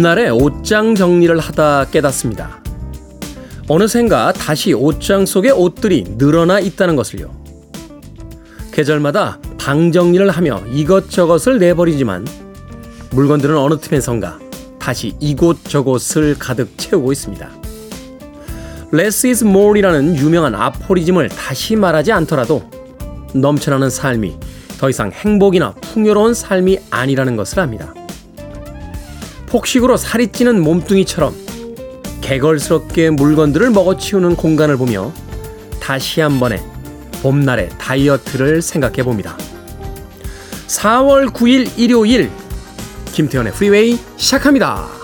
봄날에 옷장 정리를 하다 깨닫습니다. 어느샌가 다시 옷장 속에 옷들이 늘어나 있다는 것을요. 계절마다 방 정리를 하며 이것저것을 내버리지만 물건들은 어느 틈에선가 다시 이곳저곳을 가득 채우고 있습니다. Less is more이라는 유명한 아포리즘을 다시 말하지 않더라도 넘쳐나는 삶이 더 이상 행복이나 풍요로운 삶이 아니라는 것을 압니다. 폭식으로 살이 찌는 몸뚱이처럼 개걸스럽게 물건들을 먹어치우는 공간을 보며 다시 한 번의 봄날의 다이어트를 생각해 봅니다. 4월 9일 일요일 김태현의 프리웨이 시작합니다.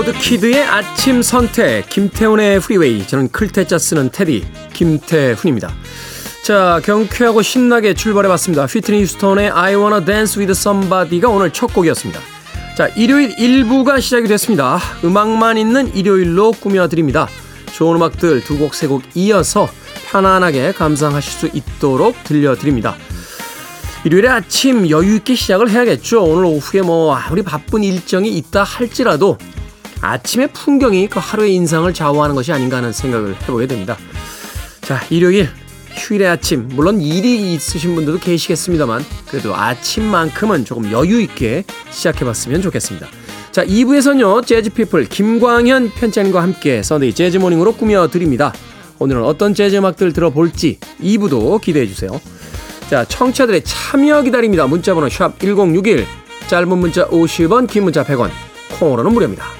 빌보드 키드의 아침 선택 김태훈의 프리웨이 저는 클 태 자 쓰는 테디 김태훈입니다. 자 경쾌하고 신나게 출발해봤습니다. 휘트니 휴스턴의 I Wanna Dance With Somebody가 오늘 첫 곡이었습니다. 자 일요일 1부가 시작이 됐습니다. 음악만 있는 일요일로 꾸며드립니다. 좋은 음악들 두 곡 세곡 이어서 편안하게 감상하실 수 있도록 들려드립니다. 일요일에 아침 여유 있게 시작을 해야겠죠. 오늘 오후에 뭐 아무리 바쁜 일정이 있다 할지라도 아침의 풍경이 그 하루의 인상을 좌우하는 것이 아닌가 하는 생각을 해보게 됩니다. 자, 일요일 휴일의 아침 물론 일이 있으신 분들도 계시겠습니다만 그래도 아침만큼은 조금 여유 있게 시작해봤으면 좋겠습니다. 자, 2부에서는요 재즈피플 김광현 편집장과 함께 Sunday Jazz Morning으로 꾸며드립니다. 오늘은 어떤 재즈 음악들 들어볼지 2부도 기대해주세요. 자, 청취자들의 참여 기다립니다. 문자번호 샵 1061, 짧은 문자 50원, 긴 문자 100원, 콩으로는 무료입니다.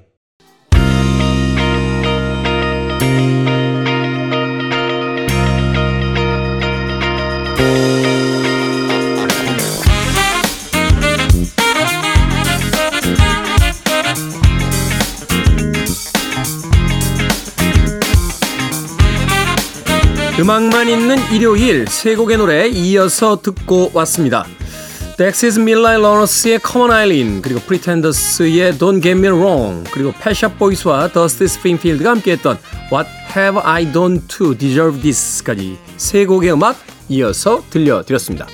음악만 있는 일요일 세 곡의 노래 이어서 듣고 왔습니다. 덱시스 미드나잇 러너스의 Come On Eileen 그리고 프리텐더스의 Don't Get Me Wrong 그리고 펫 샵 보이스와 더스티 스프링필드가 함께했던 What Have I Done To Deserve This까지 세 곡의 음악 이어서 들려드렸습니다.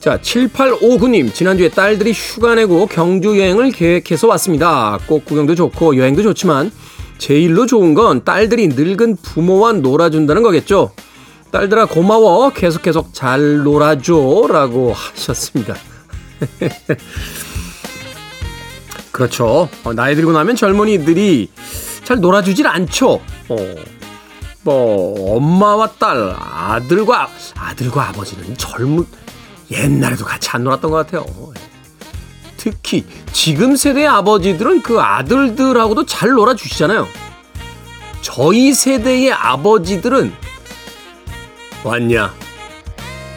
자, 7859님, 지난주에 딸들이 휴가 내고 경주 여행을 계획해서 왔습니다. 꽃 구경도 좋고 여행도 좋지만 제일로 좋은 건 딸들이 늙은 부모와 놀아준다는 거겠죠. 딸들아 고마워 계속 계속 잘 놀아줘 라고 하셨습니다. 그렇죠. 어, 나이 들고 나면 젊은이들이 잘 놀아주질 않죠. 어, 뭐 엄마와 딸, 아들과 아들과 아버지는 젊은 옛날에도 같이 안 놀았던 것 같아요. 특히 지금 세대의 아버지들은 그 아들들하고도 잘 놀아주시잖아요. 저희 세대의 아버지들은 왔냐?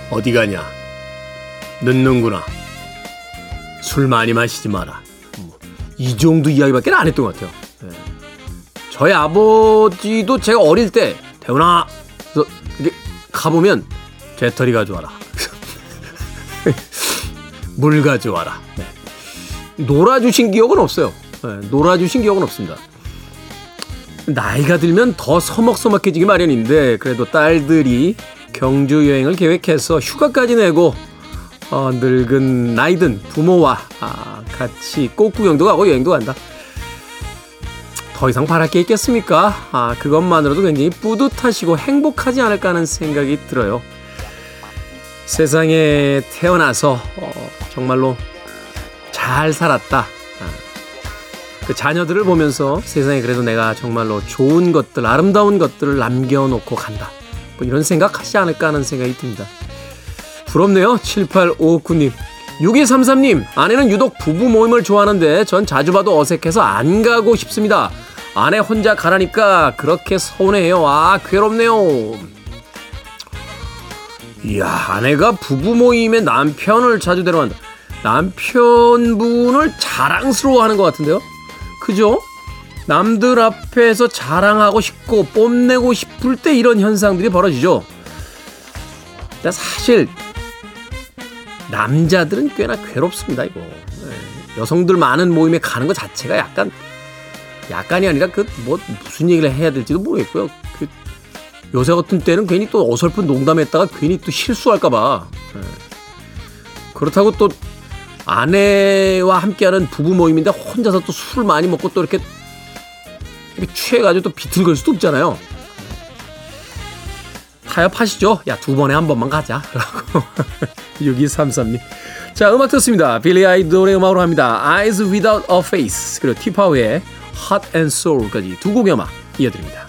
어디 가냐? 늦는구나. 술 많이 마시지 마라. 뭐, 이 정도 이야기밖에 안 했던 것 같아요. 네. 저희 아버지도 제가 어릴 때 그래서 이렇게 가보면 재터리 가져와라. 물 가져와라. 네. 놀아주신 기억은 없어요. 네, 놀아주신 기억은 없습니다. 나이가 들면 더 서먹서먹해지기 마련인데 그래도 딸들이 경주 여행을 계획해서 휴가까지 내고 어, 늙은 나이든 부모와 아, 같이 꽃 구경도 가고 여행도 간다. 더 이상 바랄 게 있겠습니까? 아, 그것만으로도 굉장히 뿌듯하시고 행복하지 않을까 하는 생각이 들어요. 세상에 태어나서 어, 정말로 잘 살았다. 아, 그 자녀들을 보면서 세상에 그래도 내가 정말로 좋은 것들, 아름다운 것들을 남겨놓고 간다. 뭐 이런 생각 하지 않을까 하는 생각이 듭니다. 부럽네요. 7859님. 6233님, 아내는 유독 부부 모임을 좋아하는데 전 자주 봐도 어색해서 안 가고 싶습니다. 아내 혼자 가라니까 그렇게 서운해요. 아, 괴롭네요. 이야, 아내가 부부 모임에 남편을 자주 데려간다. 남편분을 자랑스러워하는 것 같은데요. 그죠? 남들 앞에서 자랑하고 싶고 뽐내고 싶을 때 이런 현상들이 벌어지죠. 사실 남자들은 꽤나 괴롭습니다. 이거 네. 여성들 많은 모임에 가는 것 자체가 약간 약간이 아니라 그 뭐 무슨 얘기를 해야 될지도 모르겠고요. 그 요새 같은 때는 괜히 또 어설픈 농담했다가 괜히 또 실수할까봐. 네. 그렇다고 또 아내와 함께하는 부부 모임인데 혼자서 또 술 많이 먹고 또 이렇게, 이렇게 취해가지고 또 비틀거릴 수도 없잖아요. 타협하시죠. 야, 두 번에 한 번만 가자. 라고. 6233님. 자, 음악 듣습니다. 빌리 아이돌의 음악으로 합니다. Eyes Without a Face. 그리고 티파우의 Hot and Soul까지 두 곡의 음악 이어드립니다.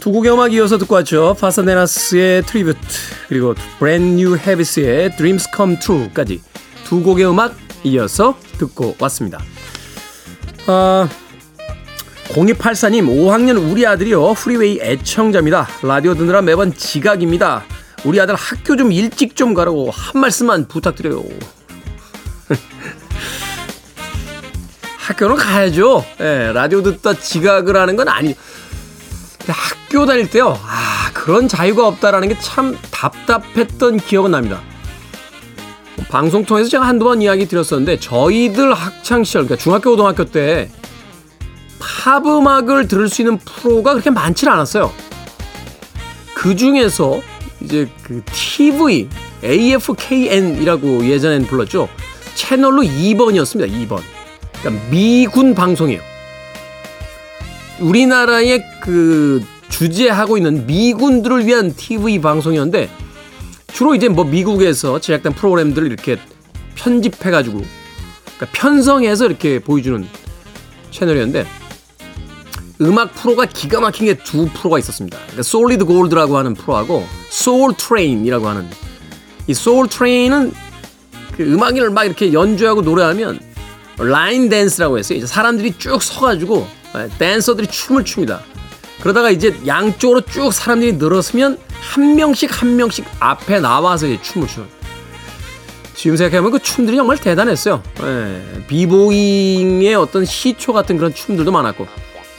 두 곡의 음악 이어서 듣고 왔죠. 파사데나스의 Tribute 그리고 브랜드 뉴 헤비스의 Dreams Come True까지 두 곡의 음악 이어서 듣고 왔습니다. 아, 0284님 5학년 우리 아들이요 프리웨이 애청자입니다. 라디오 듣느라 매번 지각입니다. 우리 아들 학교 좀 일찍 좀 가라고 한 말씀만 부탁드려요. 학교는 가야죠. 예, 라디오 듣다 지각을 하는 건 아니. 학교 다닐 때요. 아, 그런 자유가 없다라는 게 참 답답했던 기억은 납니다. 방송 통해서 제가 한두 번 이야기 드렸었는데 저희들 학창 시절 그러니까 중학교 고등학교 때 팝 음악을 들을 수 있는 프로가 그렇게 많지는 않았어요. 그 중에서 이제 그 TV AFKN이라고 예전엔 불렀죠. 채널로 2번이었습니다. 2번. 그러니까 미군 방송이에요. 우리나라의 그 주재하고 있는 미군들을 위한 TV 방송이었는데 주로 이제 뭐 미국에서 제작된 프로그램들을 이렇게 편집해가지고 그러니까 편성해서 이렇게 보여주는 채널이었는데 음악 프로가 기가 막힌 게 두 프로가 있었습니다. 그러니까 Solid Gold라고 하는 프로하고 Soul Train이라고 하는 이 Soul Train은 그 음악인을 막 이렇게 연주하고 노래하면 line dance라고 해서 이제 사람들이 쭉 서가지고 예, 댄서들이 춤을 춥니다. 그러다가 이제 양쪽으로 쭉 사람들이 늘었으면 한 명씩 한 명씩 앞에 나와서 이제 춤을 추는. 지금 생각해보면 그 춤들이 정말 대단했어요. 예, B-boying의 어떤 시초 같은 그런 춤들도 많았고,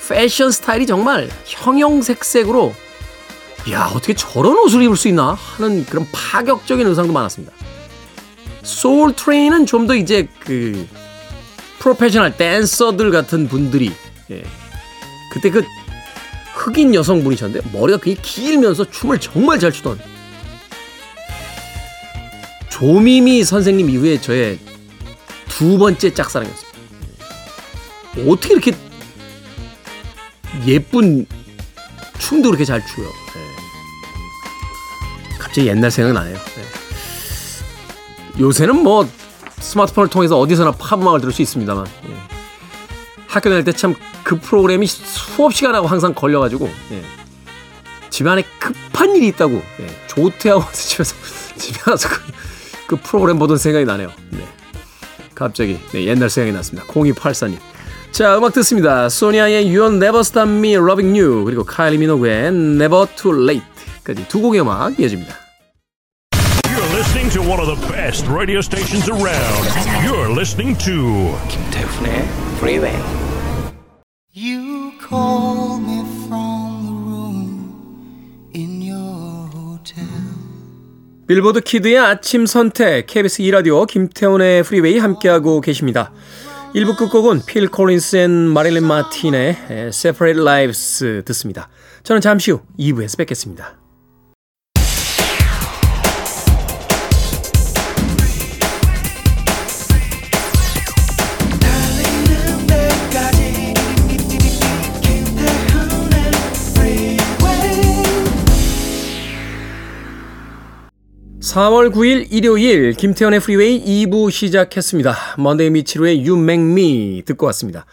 패션 스타일이 정말 형형색색으로, 야, 어떻게 저런 옷을 입을 수 있나? 하는 그런 파격적인 의상도 많았습니다. Soul Train은 좀 더 이제 그 프로페셔널 댄서들 같은 분들이 예. 그때 그 흑인 여성분이셨는데 머리가 굉장히 길면서 춤을 정말 잘 추던 조미미 선생님 이후에 저의 두 번째 짝사랑이었습니다. 어떻게 이렇게 예쁜 춤도 그렇게 잘 추요. 예. 갑자기 옛날 생각나네요. 예. 요새는 뭐 스마트폰을 통해서 어디서나 팝 음악을 들을 수 있습니다만 예. 학교 다닐 때 참 그 프로그램이 수업 시간하고 항상 걸려가지고 예. 집안에 급한 일이 있다고 예. 조퇴하고 집에서 집에 와서 그, 그, 프로그램 보던 생각이 나네요. 네. 갑자기 네, 옛날 생각이 났습니다. 0284님. 자 음악 듣습니다. 소니아의 You'll Never Stop Me Loving You 그리고 카일리 미노그의 Never Too Late까지 두 곡의 음악 이어집니다. listening to one of the best radio stations around. You're listening to 김태훈의 Freeway. You call me from the room in your hotel. 빌보드 kid의 아침 선택 KBS 2 라디오 김태훈의 Freeway 함께하고 계십니다. 1부 끝곡은 필 콜린스 and 마릴린 마틴의 Separate Lives 듣습니다. 저는 잠시 후 2부에서 뵙겠습니다. 4월 9일 일요일 김태훈의 Freeway 2부 시작했습니다. 먼데이 미치루의 You Make Me 듣고 왔습니다.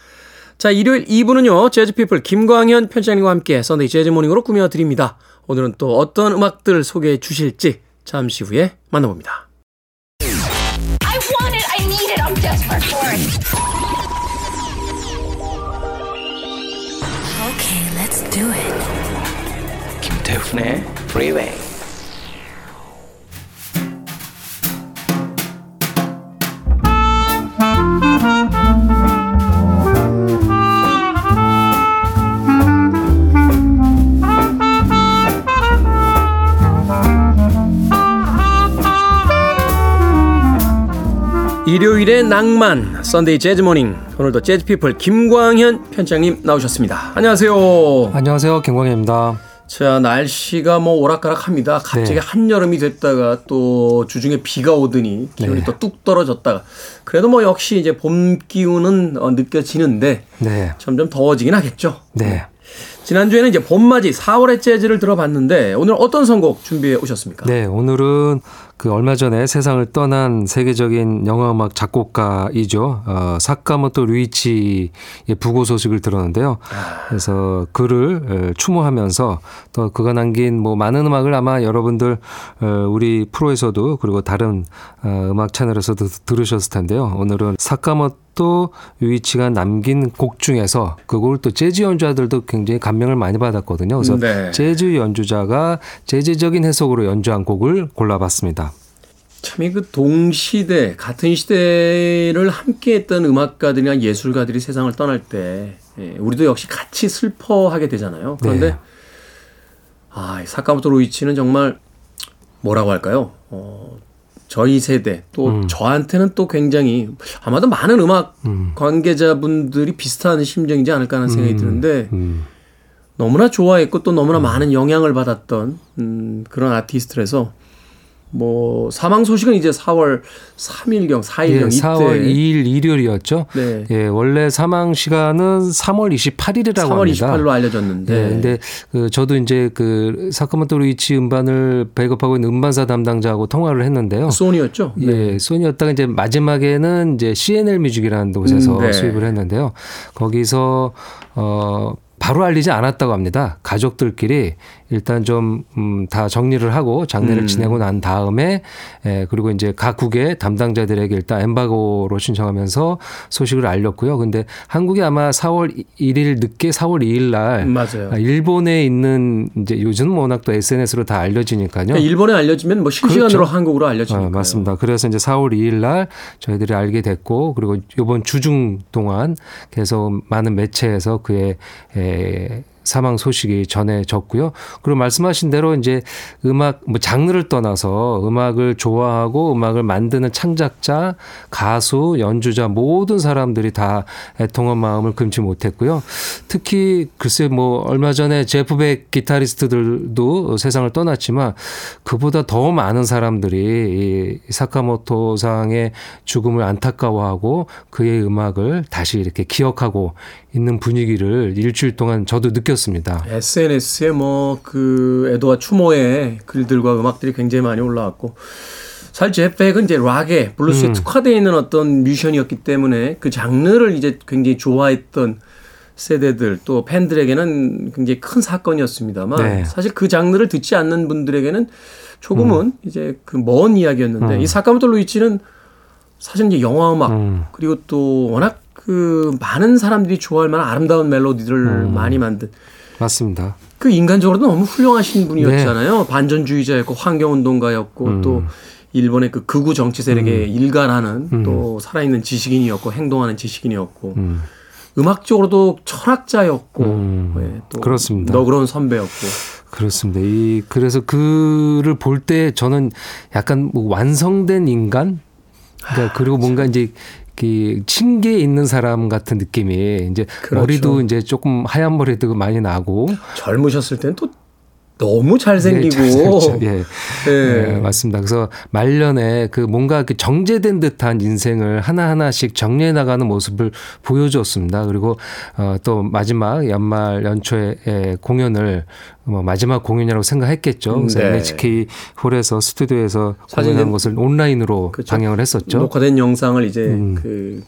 자, 일요일 2부는요. 재즈피플 김광현 편집장님과 함께 Sunday Jazz Morning으로 꾸며드립니다. 오늘은 또 어떤 음악들 소개해 주실지 잠시 후에 만나봅니다. I want it, I need it, I'm desperate for it. Okay, let's do it. 김태훈의 Freeway 일요일의 낭만 Sunday Jazz Morning 오늘도 재즈피플 김광현 편집장님 나오셨습니다. 안녕하세요. 안녕하세요. 김광현입니다. 자 날씨가 뭐 오락가락합니다. 갑자기 네. 한여름이 됐다가 또 주중에 비가 오더니 기온이 네. 또뚝 떨어졌다가 그래도 뭐 역시 이제 봄 기운은 어, 느껴지는데 네. 점점 더워지긴 하겠죠. 네. 지난주에는 이제 봄맞이 4월의 재즈를 들어봤는데 오늘 어떤 선곡 준비해 오셨습니까? 네, 오늘은 그 얼마 전에 세상을 떠난 세계적인 영화 음악 작곡가이죠. 어, 사카모토 루이치의 부고 소식을 들었는데요. 그래서 그를 추모하면서 또 그가 남긴 뭐 많은 음악을 아마 여러분들 어, 우리 프로에서도 그리고 다른 어, 음악 채널에서도 들으셨을 텐데요. 오늘은 사카모토 또 유이치가 남긴 곡 중에서 그걸 또 재즈 연주자들도 굉장히 감명을 많이 받았거든요. 그래서 네. 재즈 연주자가 재즈적인 해석으로 연주한 곡을 골라봤습니다. 참이 그 동시대 같은 시대를 함께했던 음악가들이나 예술가들이 세상을 떠날 때 예, 우리도 역시 같이 슬퍼하게 되잖아요. 그런데 네. 아 사카모토 로이치는 정말 뭐라고 할까요? 어, 저희 세대 또 음. 저한테는 또 굉장히 아마도 많은 음악 음. 관계자분들이 비슷한 심정이지 않을까 하는 생각이 음. 드는데 음. 너무나 좋아했고 또 너무나 음. 많은 영향을 받았던 음, 그런 아티스트라서 뭐 사망 소식은 이제 4월 3일경 4일경 예, 이때 4월 2일 일요일이었죠. 네. 예, 원래 사망 시간은 3월 28일이라고 3월 합니다. 28일로 알려졌는데. 예, 근데 그 저도 이제 그 사카모토 루이치 음반을 배급하고 있는 음반사 담당자하고 통화를 했는데요. 소니였죠? 예, 네. 예, 소니였다가 이제 마지막에는 이제 CNL 뮤직이라는 곳에서 음, 네. 수입을 했는데요. 거기서 어 바로 알리지 않았다고 합니다. 가족들끼리 일단 좀, 음, 다 정리를 하고 장례를 음. 지내고 난 다음에, 에, 그리고 이제 각국의 담당자들에게 일단 엠바고로 신청하면서 소식을 알렸고요. 근데 한국이 아마 4월 1일 늦게 4월 2일 날. 맞아요. 아, 일본에 있는 이제 요즘 워낙 또 SNS로 다 알려지니까요. 그러니까 일본에 알려지면 뭐 실시간으로 그렇죠. 한국으로 알려지니까. 아, 맞습니다. 그래서 이제 4월 2일 날 저희들이 알게 됐고 그리고 이번 주중 동안 계속 많은 매체에서 그의 에, 사망 소식이 전해졌고요. 그리고 말씀하신 대로 이제 음악 뭐 장르를 떠나서 음악을 좋아하고 음악을 만드는 창작자, 가수, 연주자 모든 사람들이 다 애통한 마음을 금치 못했고요. 특히 글쎄 뭐 얼마 전에 제프백 기타리스트들도 세상을 떠났지만 그보다 더 많은 사람들이 이 사카모토 상의 죽음을 안타까워하고 그의 음악을 다시 이렇게 기억하고 있는 분위기를 일주일 동안 저도 느꼈습니다. SNS에 뭐그 에드와 추모의 글들과 음악들이 굉장히 많이 올라왔고 사실 제프백은 이제 락에 블루스에 음. 특화되어 있는 어떤 뮤지션이었기 때문에 그 장르를 이제 굉장히 좋아했던 세대들 또 팬들에게는 굉장히 큰 사건이었습니다만 네. 사실 그 장르를 듣지 않는 분들에게는 조금은 음. 이제 그 먼 이야기였는데 음. 이 사카모토 루이치는 사실 이제 영화 음악 음. 그리고 또 워낙 그 많은 사람들이 좋아할 만한 아름다운 멜로디를 음. 많이 만든 맞습니다. 그 인간적으로도 너무 훌륭하신 분이었잖아요. 네. 반전주의자였고 환경운동가였고 음. 또 일본의 그 극우 정치 세력에 음. 일관하는 음. 또 살아있는 지식인이었고 행동하는 지식인이었고 음. 악적으로도 철학자였고 네, 또 그렇습니다. 너그러운 선배였고 그렇습니다. 이 그래서 그를 볼 때 저는 약간 뭐 완성된 인간 그러니까 그리고 뭔가 이제 그 층계에 있는 사람 같은 느낌이 이제 그렇죠. 머리도 이제 조금 하얀 머리도 많이 나고 젊으셨을 때는 또 너무 잘생기고. 네. 예. 네. 네, 맞습니다. 그래서 말년에 그 뭔가 그 정제된 듯한 인생을 하나하나씩 정리해 나가는 모습을 보여줬습니다. 그리고 어, 또 마지막 연말 연초에 공연을 뭐 마지막 공연이라고 생각했겠죠. 그래서 네. NHK 홀에서 스튜디오에서 공연한 것을 온라인으로 그렇죠. 방영을 했었죠. 녹화된 영상을 이제 음. 그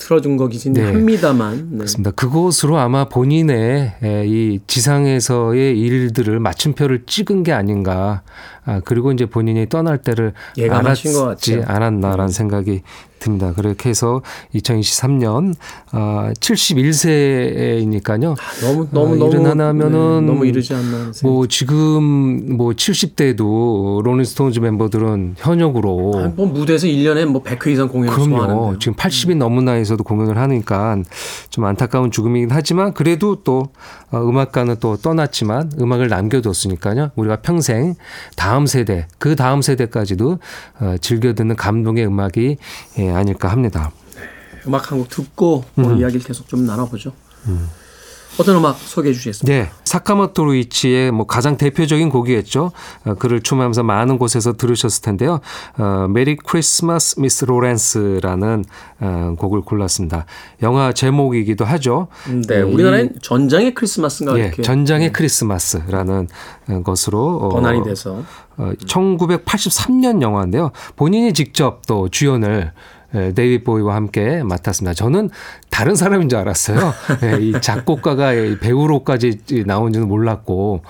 틀어준 거긴 네. 합니다만. 네. 그렇습니다. 그곳으로 아마 본인의 에, 이 지상에서의 일들을 마침표를 찍은 게 아닌가. 아, 그리고 이제 본인이 떠날 때를 예감하신 것 알았지 같아요. 않았나라는 생각이 듭니다. 그렇게 해서 2023년 아, 71세이니까요. 너무 너무 아, 너무 일은 하나 하면은 네, 너무 이르지 않나. 뭐 지금 뭐 70대도 롤링스톤즈 멤버들은 현역으로 한번 무대에서 1년에 뭐 100회 이상 공연을 그럼요. 지금 80이 넘은 나이에서도 공연을 하니까 좀 안타까운 죽음이긴 하지만 그래도 또 어, 음악가는 또 떠났지만 음악을 남겨뒀으니까요. 우리가 평생 다음 세대, 그 다음 세대까지도 어, 즐겨 듣는 감동의 음악이 예, 아닐까 합니다. 음악 한 곡 듣고 뭐 이야기를 계속 좀 나눠보죠. 어떤 음악 소개해 주시겠습니까? 네, 사카모토 루이치의 뭐 가장 대표적인 곡이겠죠. 어, 그를 추모하면서 많은 곳에서 들으셨을 텐데요. 어, 메리 크리스마스 미스 로렌스라는 어, 곡을 골랐습니다. 영화 제목이기도 하죠. 네, 예, 우리나라엔 전장의 크리스마스인가 예, 이렇게 전장의 크리스마스라는 어, 것으로 어, 번안이 돼서 어, 1983년 영화인데요. 본인이 직접 또 주연을 예, 데이빗 보이와 함께 맡았습니다. 저는 다른 사람인 줄 알았어요. 예, 이 작곡가가 이 배우로까지 나온지는 몰랐고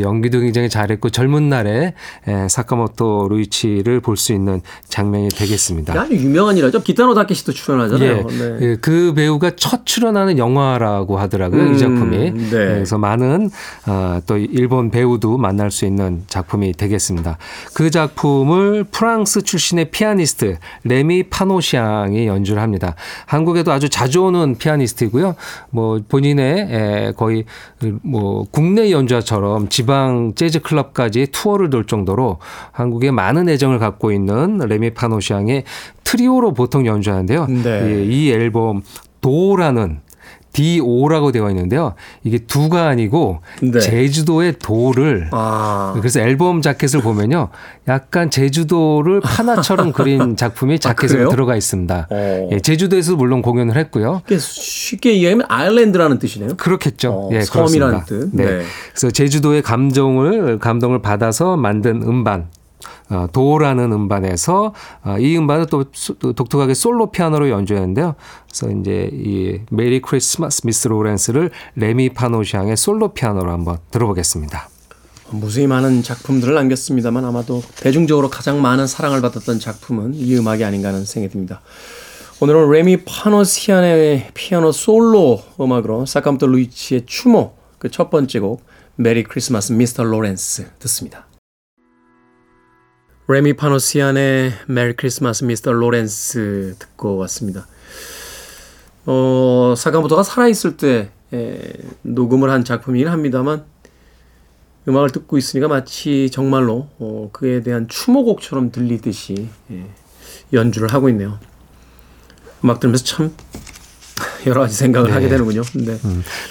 연기도 굉장히 잘했고 젊은 날에 예, 사카모토 루이치를 볼 수 있는 장면이 되겠습니다. 아주 유명한 일화죠. 기타노 다케시도 출연하잖아요. 예, 네. 예, 그 배우가 첫 출연하는 영화라고 하더라고요. 음, 이 작품이. 네. 그래서 많은 어, 또 일본 배우도 만날 수 있는 작품이 되겠습니다. 그 작품을 프랑스 출신의 피아니스트 레미 파노시앙이 연주를 합니다. 한국에도 아주 자주 오는 피아니스트이고요. 뭐 본인의 에, 거의 뭐 국내 연주자처럼 지방 재즈 클럽까지 투어를 돌 정도로 한국에 많은 애정을 갖고 있는 레미 파노시앙의 트리오로 보통 연주하는데요. 네. 예, 이 앨범 도라는 DO라고 되어 있는데요. 이게 두가 아니고 네. 제주도의 도를 아, 그래서 앨범 자켓을 보면요. 약간 제주도를 파나처럼 그린 작품이 자켓에 그래요? 들어가 있습니다. 어. 예, 제주도에서 물론 공연을 했고요. 쉽게 이야기하면 아일랜드라는 뜻이네요. 그렇겠죠. 어, 예, 섬이라는 그렇습니다. 뜻. 네. 네. 그래서 제주도의 감정을 감동을 받아서 만든 음반 어, 도라는 음반에서 어, 이 음반은 또 독특하게 솔로 피아노로 연주했는데요. 그래서 이제 이 Merry Christmas Mr. Lawrence를 레미 파노시앙의 솔로 피아노로 한번 들어보겠습니다. 무수히 많은 작품들을 남겼습니다만 아마도 대중적으로 가장 많은 사랑을 받았던 작품은 이 음악이 아닌가 하는 생각이 듭니다. 오늘은 레미 파노시안의 피아노 솔로 음악으로 사카모토 루이치의 추모 그 첫 번째 곡 Merry Christmas Mr. Lawrence 듣습니다. 레미 파노시안의 Merry Christmas Mr. Lawrence 듣고 왔습니다. 어, 사카모토가 살아있을 때 에, 녹음을 한 작품이긴 합니다만 음악을 듣고 있으니까 마치 정말로 어, 그에 대한 추모곡처럼 들리듯이 예, 연주를 하고 있네요. 음악 들으면서 참 여러 가지 생각을 하게 되는군요. 네.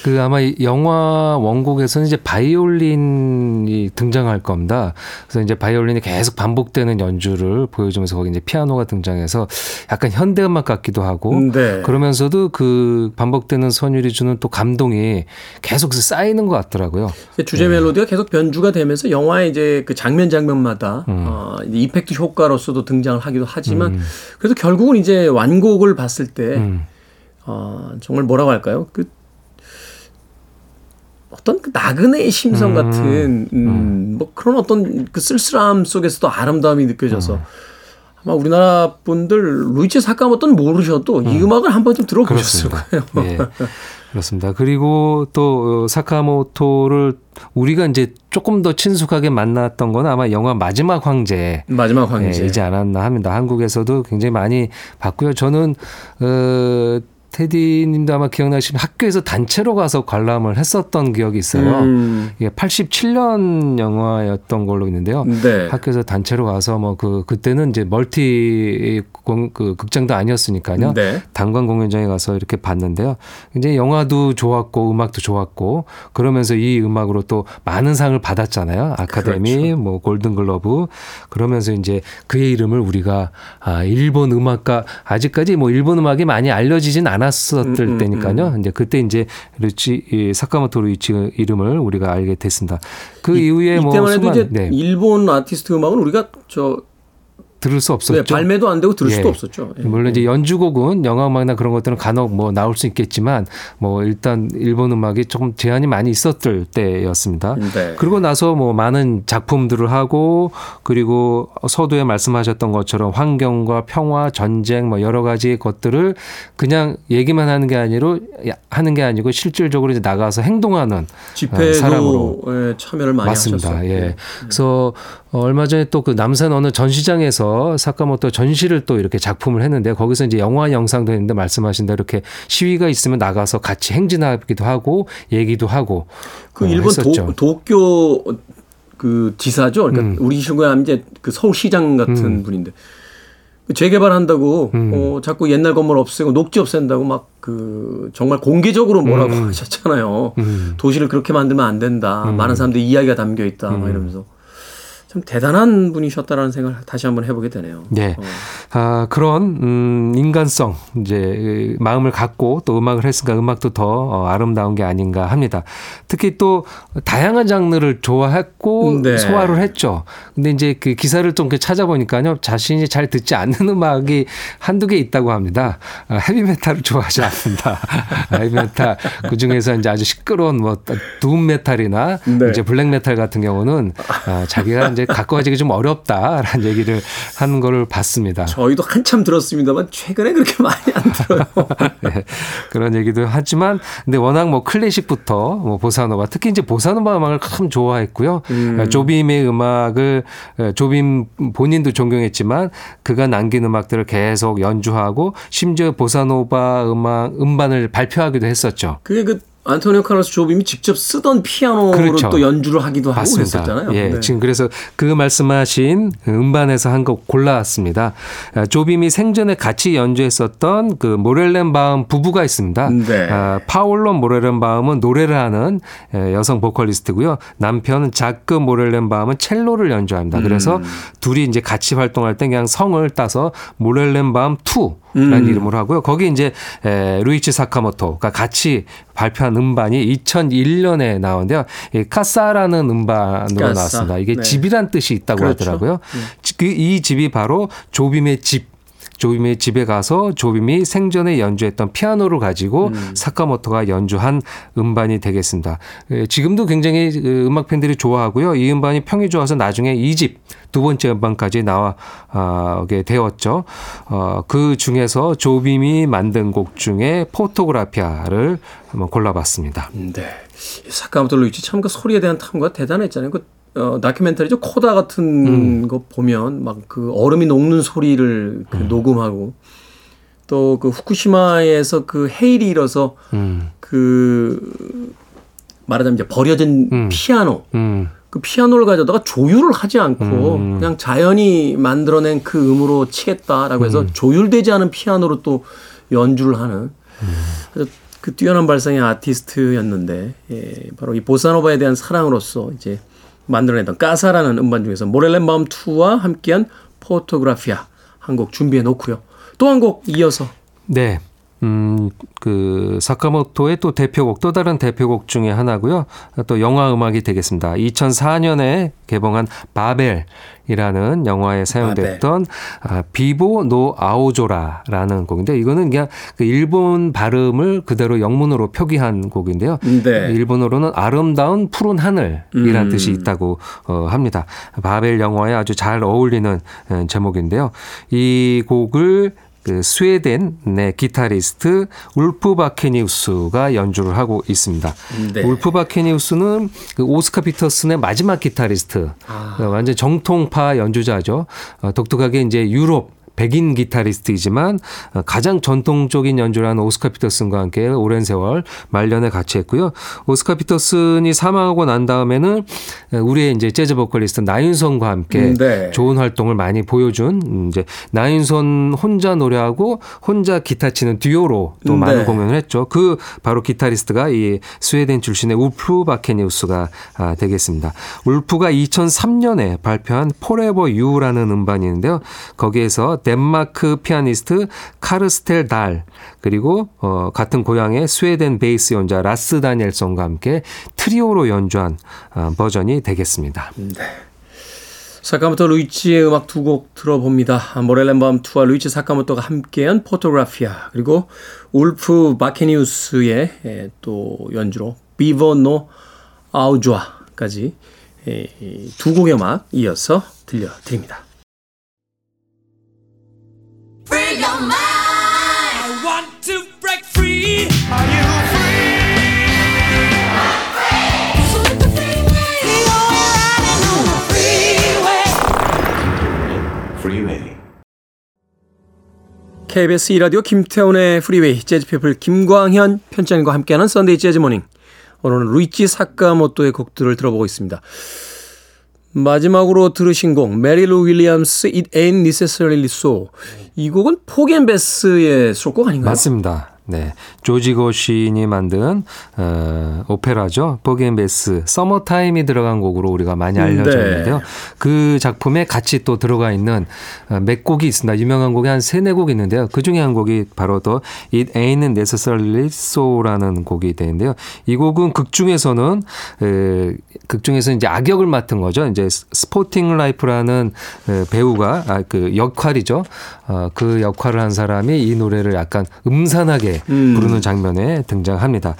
그 아마 이 영화 원곡에서는 이제 바이올린이 등장할 겁니다. 그래서 이제 바이올린이 계속 반복되는 연주를 보여주면서 거기 이제 피아노가 등장해서 약간 현대 음악 같기도 하고 네. 그러면서도 그 반복되는 선율이 주는 또 감동이 계속 쌓이는 것 같더라고요. 주제 멜로디가 계속 변주가 되면서 영화의 이제 그 장면 장면마다 어, 이제 이펙트 효과로서도 등장을 하기도 하지만 그래도 결국은 이제 완곡을 봤을 때 음. 어, 정말 뭐라고 할까요? 그 어떤 그 나그네의 심성 같은 음, 뭐 그런 어떤 그 쓸쓸함 속에서도 아름다움이 느껴져서 아마 우리나라 분들 루이치 사카모토는 모르셔도 이 음악을 한번 좀 들어보셨을 그렇습니다. 거예요. 예. 그렇습니다. 그리고 또 어, 사카모토를 우리가 이제 조금 더 친숙하게 만났던 건 아마 영화 마지막 황제 마지막 황제. 예, 이지 않았나 합니다. 한국에서도 굉장히 많이 봤고요. 저는 어 테디님도 아마 기억나시면 학교에서 단체로 가서 관람을 했었던 기억이 있어요. 음. 이게 87년 영화였던 걸로 있는데요. 네. 학교에서 단체로 가서 뭐 그 그때는 이제 멀티 공, 그 극장도 아니었으니까요. 네. 단관 공연장에 가서 이렇게 봤는데요. 이제 영화도 좋았고 음악도 좋았고 그러면서 이 음악으로 또 많은 상을 받았잖아요. 아카데미, 그렇죠. 뭐 골든글러브 그러면서 이제 그의 이름을 우리가 아 일본 음악가 아직까지 뭐 일본 음악이 많이 알려지진 않았 었을 음, 음, 때니까요. 이제 그때 이제 루치 이 사카모토 루이치 이름을 우리가 알게 됐습니다. 그 이후에 뭐 이때만 해도 수많은 이제 네, 일본 아티스트 음악은 우리가 저 들을 수 없었죠. 네, 발매도 안 되고 들을 수도 예. 없었죠. 예. 물론 이제 연주곡은 영화 음악이나 그런 것들은 간혹 뭐 나올 수 있겠지만 뭐 일단 일본 음악이 조금 제한이 많이 있었을 때였습니다. 네. 그리고 나서 뭐 많은 작품들을 하고 그리고 서두에 말씀하셨던 것처럼 환경과 평화, 전쟁 뭐 여러 가지 것들을 그냥 얘기만 하는 게 아니로 하는 게 아니고 실질적으로 이제 나가서 행동하는 집회도 사람으로. 예, 참여를 많이 맞습니다. 하셨어요. 예. 그래서 어, 얼마 전에 또 그 남산 어느 전시장에서 사카모토 전시를 또 이렇게 작품을 했는데 거기서 이제 영화 영상도 했는데 말씀하신 대로 이렇게 시위가 있으면 나가서 같이 행진하기도 하고 얘기도 하고 그 어, 일본 했었죠. 도, 도쿄 그 지사죠. 그러니까 음. 우리 하면 이제 그 서울시장 같은 분인데 그 재개발한다고 음. 어, 자꾸 옛날 건물 없애고 녹지 없앤다고 막 그 정말 공개적으로 뭐라고 하셨잖아요. 음. 도시를 그렇게 만들면 안 된다. 많은 사람들이 이야기가 담겨 있다. 음. 막 이러면서 참 대단한 분이셨다라는 생각을 다시 한번 해보게 되네요. 네. 어. 아, 그런, 음, 인간성, 이제, 마음을 갖고 또 음악을 했으니까 음악도 더 어, 아름다운 게 아닌가 합니다. 특히 또 다양한 장르를 좋아했고 네. 소화를 했죠. 근데 이제 그 기사를 좀 찾아보니까요. 자신이 잘 듣지 않는 음악이 한두 개 있다고 합니다. 아, 헤비메탈을 좋아하지 않습니다. 아, 헤비메탈. 그 중에서 이제 아주 시끄러운 뭐, 둠메탈이나 네. 이제 블랙메탈 같은 경우는 아, 자기가 이제 가까워지기 좀 어렵다라는 얘기를 하는 거를 봤습니다. 저희도 한참 들었습니다만 최근에 그렇게 많이 안 들어요. 네, 그런 얘기도 하지만 근데 워낙 뭐 클래식부터 뭐 보사노바 특히 이제 보사노바 음악을 참 좋아했고요. 음. 조빔의 음악을 조빔 본인도 존경했지만 그가 남긴 음악들을 계속 연주하고 심지어 보사노바 음악 음반을 발표하기도 했었죠. 그게 그 안토니오 카를로스 조빔이 직접 쓰던 피아노로 그렇죠. 또 연주를 하기도 하고 맞습니다. 그랬었잖아요. 예, 네. 지금 그래서 그 말씀하신 음반에서 한 곡 골라왔습니다. 아, 조빔이 생전에 같이 연주했었던 그 모렐렌바움 부부가 있습니다. 네. 아, 파올로 모렐렌바움은 노래를 하는 에, 여성 보컬리스트고요. 남편 자크 모렐렌바움은 첼로를 연주합니다. 그래서 음. 둘이 이제 같이 활동할 때 그냥 성을 따서 모렐렌바움 2라는 음. 이름으로 하고요. 거기 이제 에, 루이치 사카모토가 같이 발표한 음반이 2001년에 나오는데요. 이 카사라는 음반으로 카사. 나왔습니다. 이게 네. 집이란 뜻이 있다고 그렇죠. 하더라고요. 그이 집이 바로 조빔의 집. 조빔의 집에 가서 조빔이 생전에 연주했던 피아노를 가지고 사카모토가 연주한 음반이 되겠습니다. 에, 지금도 굉장히 그 음악 팬들이 좋아하고요. 이 음반이 평이 좋아서 나중에 2집 두 번째 음반까지 나와게 되었죠. 어, 그 중에서 조빔이 만든 곡 중에 포토그라피아를 한번 골라봤습니다. 네. 사카모토 루이치 참그 소리에 대한 탐구가 대단했잖아요. 그 어, 다큐멘터리죠. 코다 같은 음. 거 보면 막 그 얼음이 녹는 소리를 그 음. 녹음하고 또 그 후쿠시마에서 그 해일이 일어서 음, 그 말하자면 이제 버려진 음. 피아노 음, 그 피아노를 가져다가 조율을 하지 않고 음. 그냥 자연이 만들어낸 그 음으로 치겠다라고 해서 조율되지 않은 피아노로 또 연주를 하는 그 뛰어난 발상의 아티스트였는데 예, 바로 이 보사노바에 대한 사랑으로서 이제 만들어냈던 Casa라는 음반 중에서 모렐렌바움 2와 함께한 Fotografia 한 곡 준비해 놓고요. 또 한 곡 이어서 네. 음, 그, 사카모토의 또 대표곡, 또 다른 대표곡 중에 하나고요. 또 영화 음악이 되겠습니다. 2004년에 개봉한 바벨이라는 영화에 사용됐던 아, 비보 노 아오조라라는 곡인데 이거는 그냥 그 일본 발음을 그대로 영문으로 표기한 곡인데요. 네. 일본어로는 아름다운 푸른 하늘이란 음. 뜻이 있다고 어, 합니다. 바벨 영화에 아주 잘 어울리는 어, 제목인데요. 이 곡을 그 스웨덴의 기타리스트 울프 바케니우스가 연주를 하고 있습니다. 네. 울프 바케니우스는 그 오스카 피터슨의 마지막 기타리스트, 아. 어, 완전 정통파 연주자죠. 어, 독특하게 이제 유럽 백인 기타리스트이지만 어, 가장 전통적인 연주라는 오스카 피터슨과 함께 오랜 세월 말년에 같이 했고요. 오스카 피터슨이 사망하고 난 다음에는 우리의 이제 재즈 보컬리스트 나윤선과 함께 음, 네. 좋은 활동을 많이 보여준 이제 나윤선 혼자 노래하고 혼자 기타 치는 듀오로 또 음, 많은 네. 공연을 했죠. 그 바로 기타리스트가 이 스웨덴 출신의 울프 바케니우스가 아, 되겠습니다. 울프가 2003년에 발표한 Forever You라는 음반이 있는데요. 거기에서 덴마크 피아니스트 카르스텐 달 그리고 어, 같은 고향의 스웨덴 베이스 연주자 라스 다니엘손과 함께 트리오로 연주한 어, 버전이 되겠습니다. 네. 사카모토 루이치의 음악 두 곡 들어봅니다. 모렐렌바움 투와 루이치 사카모토가 함께한 Fotografia 그리고 울프 바케니우스의 또 연주로 비버노 아우주아까지 두 곡의 음악 이어서 들려드립니다. KBS 이라디오 김태훈의 Freeway 재즈피플 김광현 편집장과 함께하는 Sunday Jazz Morning 오늘은 루이치 사카모토의 곡들을 들어보고 있습니다. 마지막으로 들으신 곡루 윌리엄스 It Ain't Necessarily So 이 곡은 포겐베스의 수록곡 아닌가요? 맞습니다. 네. 조지 고신이 만든 어, 오페라죠. 보겐베스 서머타임이 들어간 곡으로 우리가 많이 알려져 네. 있는데요. 네. 그 작품에 같이 또 들어가 있는 어, 몇 곡이 있습니다. 유명한 곡이 한 세네 곡 있는데요. 그 중에 한 곡이 바로 또 It Ain't Necessarily So라는 곡이 되는데요. 이 곡은 극 중에서는 에, 극 중에서 이제 악역을 맡은 거죠. 이제 스포팅 라이프라는 에, 배우가 아, 그 역할이죠. 어, 그 역할을 한 사람이 이 노래를 약간 음산하게 음. 부르는 장면에 등장합니다.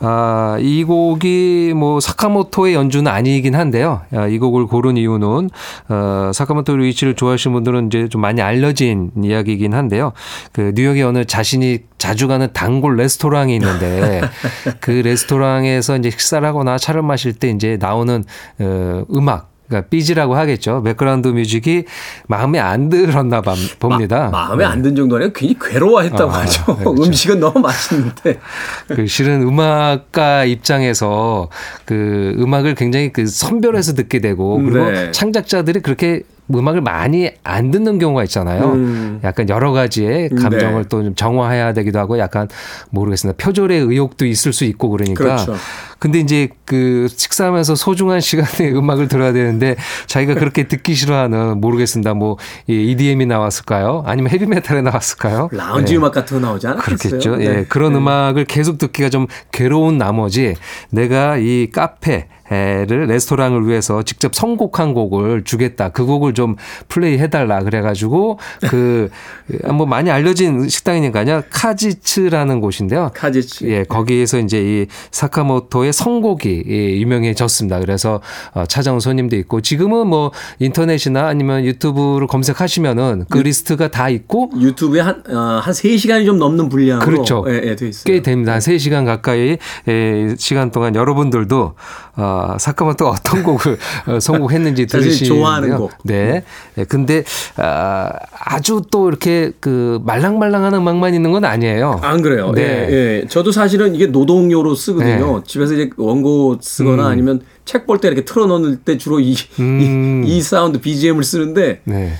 아, 이 곡이 뭐 사카모토의 연주는 아니긴 한데요. 아, 이 곡을 고른 이유는 어, 사카모토 루이치를 좋아하시는 분들은 이제 좀 많이 알려진 이야기이긴 한데요. 그 뉴욕에 어느 자신이 자주 가는 단골 레스토랑이 있는데 그 레스토랑에서 이제 식사를 하거나 차를 마실 때 이제 나오는 어, 음악 그러니까 BG라고 하겠죠. 백그라운드 뮤직이 마음에 안 들었나 봅니다. 마, 음에 네. 안든 정도 아니라 괜히 괴로워했다고 아, 하죠. 네, 그렇죠. 음식은 너무 맛있는데. 그 실은 음악가 입장에서 그 음악을 굉장히 그 선별해서 듣게 되고 그리고 네. 창작자들이 그렇게 음악을 많이 안 듣는 경우가 있잖아요. 음. 약간 여러 가지의 감정을 네. 또좀 정화해야 되기도 하고 약간 모르겠습니다. 표절의 의욕도 있을 수 있고 그러니까. 그렇죠. 근데 이제 그 식사하면서 소중한 시간에 음악을 들어야 되는데 자기가 그렇게 듣기 싫어하는 모르겠습니다. 뭐 EDM이 나왔을까요? 아니면 헤비메탈에 나왔을까요? 라운지 네. 음악 같은 거 나오지 않았겠어요? 그렇겠죠. 네. 예. 그런 네. 음악을 계속 듣기가 좀 괴로운 나머지 내가 이 카페 를 레스토랑을 위해서 직접 선곡한 곡을 주겠다. 그 곡을 좀 플레이 해달라. 그래가지고 그 뭐 많이 알려진 식당이니까요. 카지츠라는 곳인데요. 카지츠. 예, 거기에서 이제 이 사카모토의 선곡이 예, 유명해졌습니다. 그래서 어, 찾아온 손님도 있고 지금은 뭐 인터넷이나 아니면 유튜브를 검색하시면은 그 유, 리스트가 다 있고 유튜브에 한, 어, 한 3시간이 좀 넘는 분량으로 그렇죠. 예, 예. 꽤 됩니다. 한 3시간 가까이 예, 시간 동안 여러분들도 어, 사카모토가 어떤 곡을 어, 선곡했는지 들으시면 좋아하는 곡. 네. 네. 근데 아, 아주 또 이렇게 그 말랑말랑한 음악만 있는 건 아니에요. 안 그래요. 네. 예, 예. 저도 사실은 이게 노동요로 쓰거든요. 네. 집에서 이제 원고 쓰거나 음. 아니면 책 볼 때 이렇게 틀어놓을 때 주로 이, 음. 이, 이 사운드 BGM을 쓰는데 네.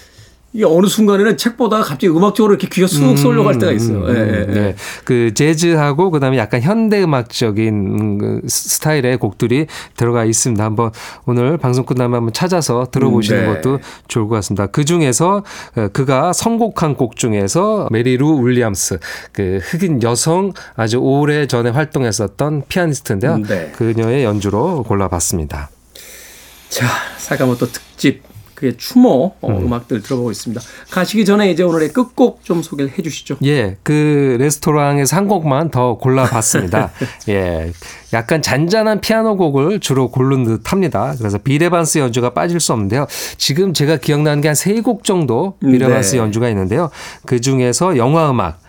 이게 어느 순간에는 책보다 갑자기 음악적으로 이렇게 귀가 쑥 쏠려 갈 때가 있어요. 음, 음, 네, 네, 네. 그 재즈하고 그다음에 약간 현대 음악적인 그 스타일의 곡들이 들어가 있습니다. 한번 오늘 방송 끝나면 한번 찾아서 들어보시는 음, 네. 것도 좋을 것 같습니다. 그 중에서 어, 그가 선곡한 곡 중에서 메리루 윌리엄스 그 흑인 여성 아주 오래 전에 활동했었던 피아니스트인데요. 음, 네. 그녀의 연주로 골라봤습니다. 자, 사카모토 특집 그의 추모 어, 음. 악들 들어보고 있습니다. 가시기 전에 이제 오늘의 끝곡 좀 소개를 해 주시죠. 예, 그 레스토랑에서 한 곡만 더 골라봤습니다. 예, 약간 잔잔한 피아노 곡을 주로 고른 듯 합니다. 그래서 빌 에반스 연주가 빠질 수 없는데요. 지금 제가 기억나는 게 한 세 곡 정도 빌 에반스 네. 연주가 있는데요. 그 중에서 영화 음악,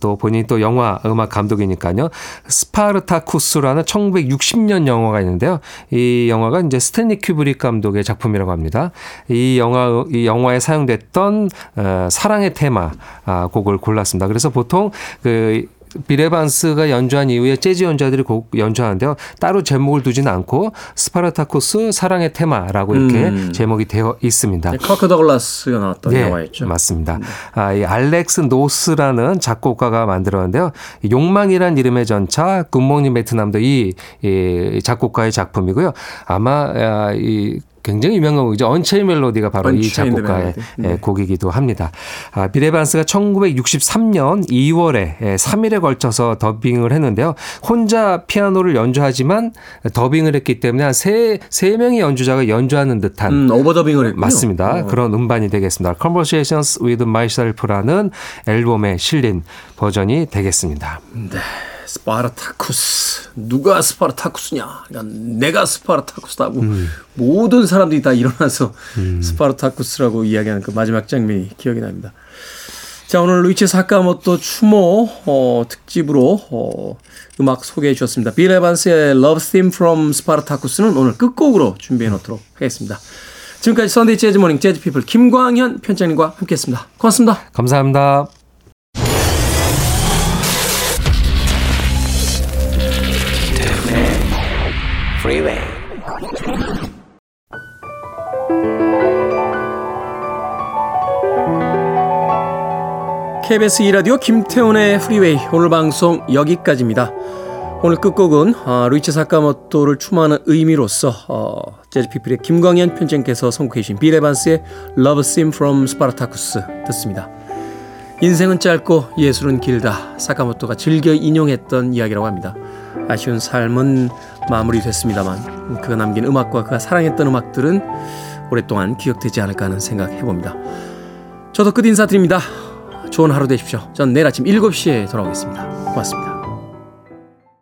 또 본인이 또 영화 음악 감독이니까요. 스파르타쿠스라는 1960년 영화가 있는데요. 이 영화가 이제 스탠리 큐브릭 감독의 작품이라고 합니다. 이 영화 이 영화에 사용됐던 어, 사랑의 테마 아, 곡을 골랐습니다. 그래서 보통 그 빌 에반스가 연주한 이후에 재즈 연주자들이 곡 연주하는데요. 따로 제목을 두지는 않고 스파르타쿠스 사랑의 테마라고 이렇게 음. 제목이 되어 있습니다. 네, 커크 더글라스가 나왔던 네, 영화였죠. 맞습니다. 아, 이 알렉스 노스라는 작곡가가 만들었는데요. 이 욕망이란 이름의 전차, 굿모닝 베트남도 이, 이 작곡가의 작품이고요. 아마 아, 이 굉장히 유명한 곡이죠. 언체인 멜로디가 바로 이 작곡가의. 네. 예, 곡이기도 합니다. 아, 비레반스가 1963년 2월에 3일에 걸쳐서 더빙을 했는데요. 혼자 피아노를 연주하지만 더빙을 했기 때문에 한 세, 세 명의 연주자가 연주하는 듯한 음, 오버더빙을 했군요. 맞습니다. 어. 그런 음반이 되겠습니다. Conversations with Myself라는 앨범에 실린 버전이 되겠습니다. 네. 스파르타쿠스. 누가 스파르타쿠스냐? 그러니까 내가 스파르타쿠스다고 모든 사람들이 다 일어나서 스파르타쿠스라고 이야기하는 그 마지막 장면이 기억이 납니다. 자, 오늘 류이치 사카모토 추모 어, 특집으로 어, 음악 소개해 주셨습니다. 빌 에반스의 Love Theme from Spartacus는 오늘 끝곡으로 준비해 놓도록 하겠습니다. 지금까지 Sunday Jazz Morning 재즈 피플 김광현 편집장님과 함께했습니다. 고맙습니다. 감사합니다. KBS 2라디오 김태훈의 프리웨이 오늘 방송 여기까지입니다. 오늘 끝곡은 어, 류이치 사카모토를 추모하는 의미로서 어, 재즈피플의 김광현 편집장께서 선곡해 주신 빌 에반스의 Love Theme from Spartacus 듣습니다. 인생은 짧고 예술은 길다. 사카모토가 즐겨 인용했던 이야기라고 합니다. 아쉬운 삶은 마무리됐습니다만 그가 남긴 음악과 그가 사랑했던 음악들은 오랫동안 기억되지 않을까 하는 생각 해봅니다. 저도 끝 인사드립니다. 좋은 하루 되십시오. 전 내일 아침 7시에 돌아오겠습니다. 고맙습니다.